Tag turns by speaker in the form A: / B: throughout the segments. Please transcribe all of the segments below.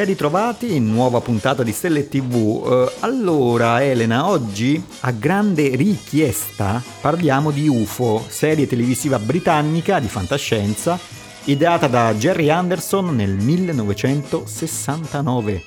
A: ben ritrovati in nuova puntata di Stelle TV. Uh, allora, Elena, oggi a grande richiesta parliamo di UFO, serie televisiva britannica di fantascienza, ideata da Jerry Anderson nel 1969.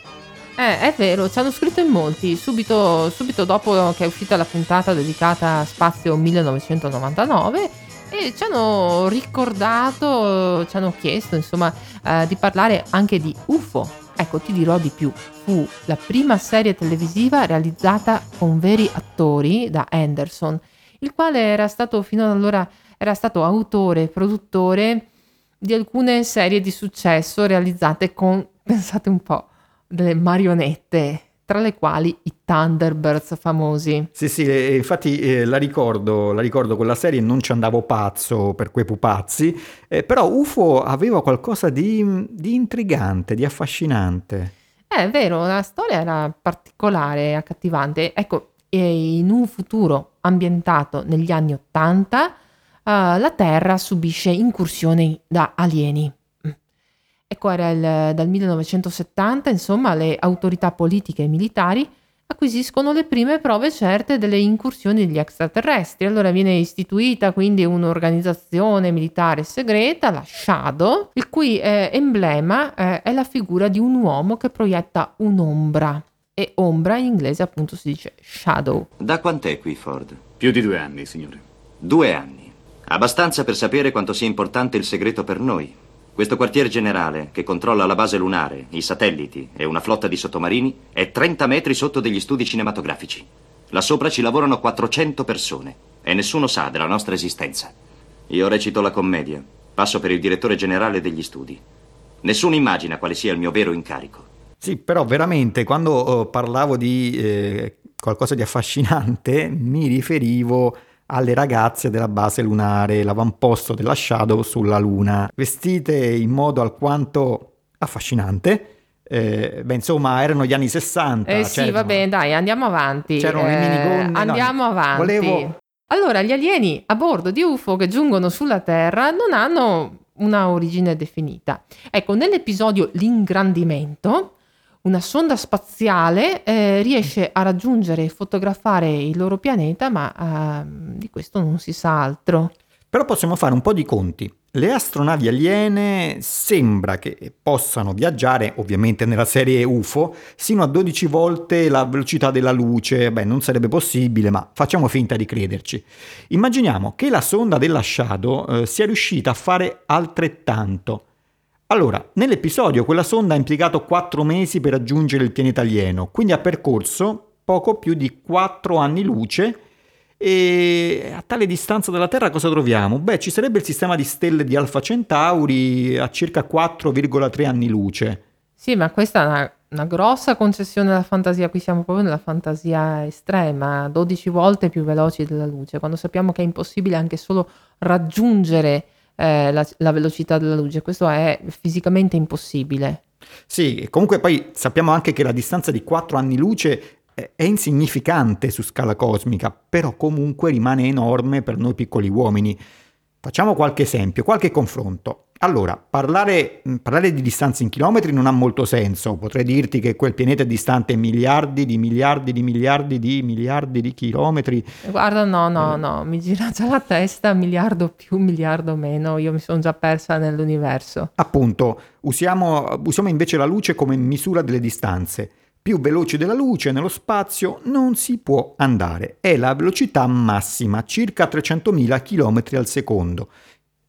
B: Eh, è vero, ci hanno scritto in molti, subito, subito dopo che è uscita la puntata dedicata a Spazio 1999 e ci hanno ricordato, ci hanno chiesto insomma eh, di parlare anche di UFO. Ecco, ti dirò di più. Fu la prima serie televisiva realizzata con veri attori da Anderson, il quale era stato fino ad allora era stato autore e produttore di alcune serie di successo realizzate con, pensate un po', delle marionette, tra le quali i Thunderbirds famosi.
A: Sì, sì, infatti eh, la, ricordo, la ricordo quella serie, non ci andavo pazzo per quei pupazzi, eh, però UFO aveva qualcosa di, di intrigante, di affascinante.
B: Eh, è vero, la storia era particolare, accattivante. Ecco, in un futuro ambientato negli anni Ottanta, uh, la Terra subisce incursioni da alieni. Ecco, era il, dal 1970, insomma, le autorità politiche e militari acquisiscono le prime prove certe delle incursioni degli extraterrestri. Allora viene istituita quindi un'organizzazione militare segreta, la Shadow, il cui eh, emblema eh, è la figura di un uomo che proietta un'ombra. E ombra in inglese appunto si dice shadow.
C: Da quant'è qui Ford?
D: Più di due anni, signore.
C: Due anni. Abbastanza per sapere quanto sia importante il segreto per noi. Questo quartier generale, che controlla la base lunare, i satelliti e una flotta di sottomarini, è 30 metri sotto degli studi cinematografici. Là sopra ci lavorano 400 persone e nessuno sa della nostra esistenza. Io recito la commedia, passo per il direttore generale degli studi. Nessuno immagina quale sia il mio vero incarico.
A: Sì, però veramente quando uh, parlavo di eh, qualcosa di affascinante mi riferivo alle ragazze della base lunare, l'avamposto della Shadow sulla Luna, vestite in modo alquanto affascinante. Eh, beh, insomma, erano gli anni 60.
B: Eh sì, va bene, dai, andiamo avanti.
A: C'erano eh, le minigonne.
B: Andiamo no, avanti. Volevo... Allora, gli alieni a bordo di UFO che giungono sulla Terra non hanno una origine definita. Ecco, nell'episodio L'ingrandimento, una sonda spaziale eh, riesce a raggiungere e fotografare il loro pianeta, ma eh, di questo non si sa altro.
A: Però possiamo fare un po' di conti. Le astronavi aliene sembra che possano viaggiare, ovviamente nella serie UFO, sino a 12 volte la velocità della luce. Beh, non sarebbe possibile, ma facciamo finta di crederci. Immaginiamo che la sonda della Shadow eh, sia riuscita a fare altrettanto. Allora, nell'episodio quella sonda ha impiegato 4 mesi per raggiungere il pianeta alieno, quindi ha percorso poco più di 4 anni luce e a tale distanza dalla Terra cosa troviamo? Beh, ci sarebbe il sistema di stelle di Alfa Centauri a circa 4,3 anni luce.
B: Sì, ma questa è una, una grossa concessione alla fantasia, qui siamo proprio nella fantasia estrema, 12 volte più veloci della luce, quando sappiamo che è impossibile anche solo raggiungere eh, la, la velocità della luce. Questo è fisicamente impossibile.
A: Sì, comunque poi sappiamo anche che la distanza di 4 anni luce è insignificante su scala cosmica, però comunque rimane enorme per noi piccoli uomini. Facciamo qualche esempio, qualche confronto. Allora, parlare, parlare, di distanze in chilometri non ha molto senso. Potrei dirti che quel pianeta è distante miliardi di miliardi di miliardi di miliardi di chilometri.
B: Guarda, no, no, eh. no, mi gira già la testa, miliardo più, miliardo meno. Io mi sono già persa nell'universo.
A: Appunto, usiamo, usiamo invece la luce come misura delle distanze. Più veloci della luce nello spazio non si può andare. È la velocità massima, circa 300.000 km al secondo.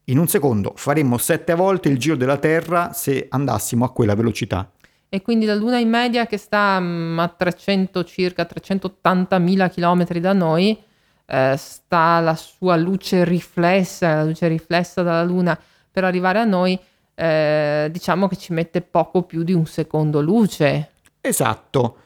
A: In un secondo faremmo sette volte il giro della Terra se andassimo a quella velocità.
B: E quindi la Luna in media che sta mm, a 300 circa 380.000 km da noi, eh, sta la sua luce riflessa, la luce riflessa dalla Luna per arrivare a noi, eh, diciamo che ci mette poco più di un secondo luce.
A: Esatto.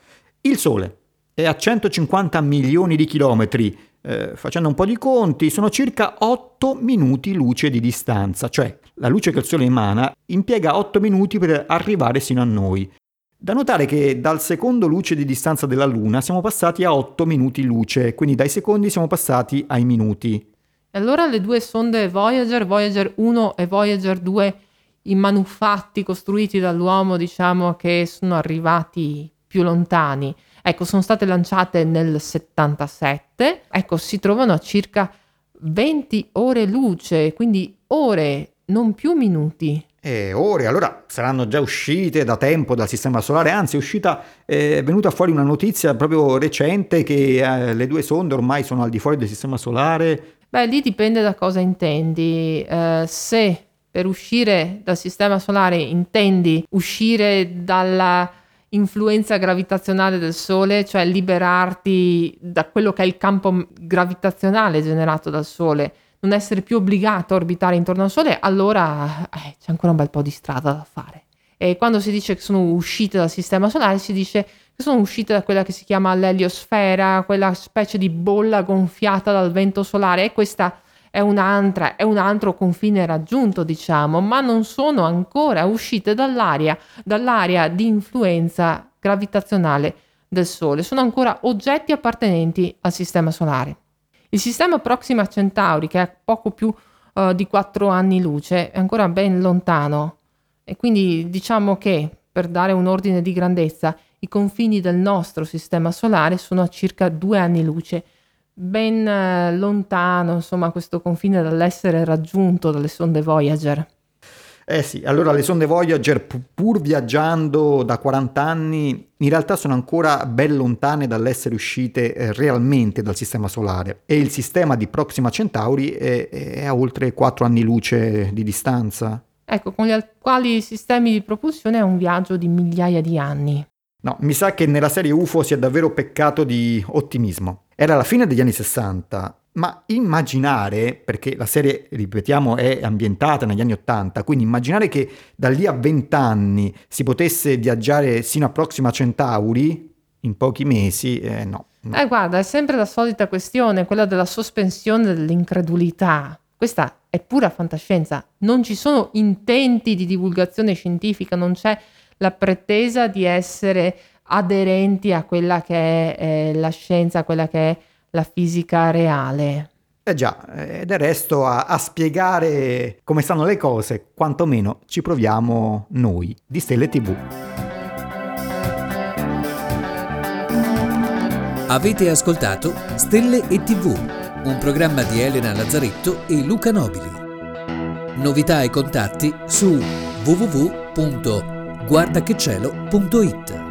A: Il Sole è a 150 milioni di chilometri eh, facendo un po' di conti, sono circa 8 minuti luce di distanza, cioè la luce che il Sole emana impiega 8 minuti per arrivare sino a noi. Da notare che dal secondo luce di distanza della Luna siamo passati a 8 minuti luce, quindi dai secondi siamo passati ai minuti.
B: E allora le due sonde Voyager, Voyager 1 e Voyager 2 i manufatti costruiti dall'uomo, diciamo, che sono arrivati più lontani. Ecco, sono state lanciate nel 77, ecco, si trovano a circa 20 ore luce, quindi ore, non più minuti.
A: E ore, allora saranno già uscite da tempo dal sistema solare, anzi è uscita, è venuta fuori una notizia proprio recente che eh, le due sonde ormai sono al di fuori del sistema solare.
B: Beh, lì dipende da cosa intendi. Eh, se per uscire dal sistema solare intendi uscire dalla influenza gravitazionale del Sole, cioè liberarti da quello che è il campo gravitazionale generato dal Sole, non essere più obbligato a orbitare intorno al Sole, allora eh, c'è ancora un bel po' di strada da fare. E quando si dice che sono uscite dal sistema solare, si dice che sono uscite da quella che si chiama l'eliosfera, quella specie di bolla gonfiata dal vento solare, e questa è un'altra, è un altro confine raggiunto, diciamo, ma non sono ancora uscite dall'area, dall'area di influenza gravitazionale del Sole, sono ancora oggetti appartenenti al Sistema Solare. Il sistema Proxima Centauri, che è poco più uh, di 4 anni luce, è ancora ben lontano e quindi diciamo che, per dare un ordine di grandezza, i confini del nostro Sistema Solare sono a circa 2 anni luce, ben uh, lontano, insomma, questo confine dall'essere raggiunto dalle sonde Voyager.
A: Eh sì, allora le sonde Voyager, pur viaggiando da 40 anni, in realtà sono ancora ben lontane dall'essere uscite eh, realmente dal Sistema Solare e il sistema di Proxima Centauri è, è a oltre 4 anni luce di distanza.
B: Ecco, con gli attuali sistemi di propulsione è un viaggio di migliaia di anni.
A: No, mi sa che nella serie UFO si è davvero peccato di ottimismo. Era la fine degli anni 60 ma immaginare, perché la serie, ripetiamo, è ambientata negli anni Ottanta, quindi immaginare che da lì a vent'anni si potesse viaggiare sino a Proxima Centauri in pochi mesi, eh, no, no.
B: Eh, guarda, è sempre la solita questione, quella della sospensione dell'incredulità. Questa è pura fantascienza, non ci sono intenti di divulgazione scientifica, non c'è la pretesa di essere aderenti a quella che è eh, la scienza, a quella che è la fisica reale.
A: Eh già, e del resto a, a, spiegare come stanno le cose, quantomeno ci proviamo noi di Stelle TV.
D: Avete ascoltato Stelle e TV, un programma di Elena Lazzaretto e Luca Nobili. Novità e contatti su www.guardachecielo.it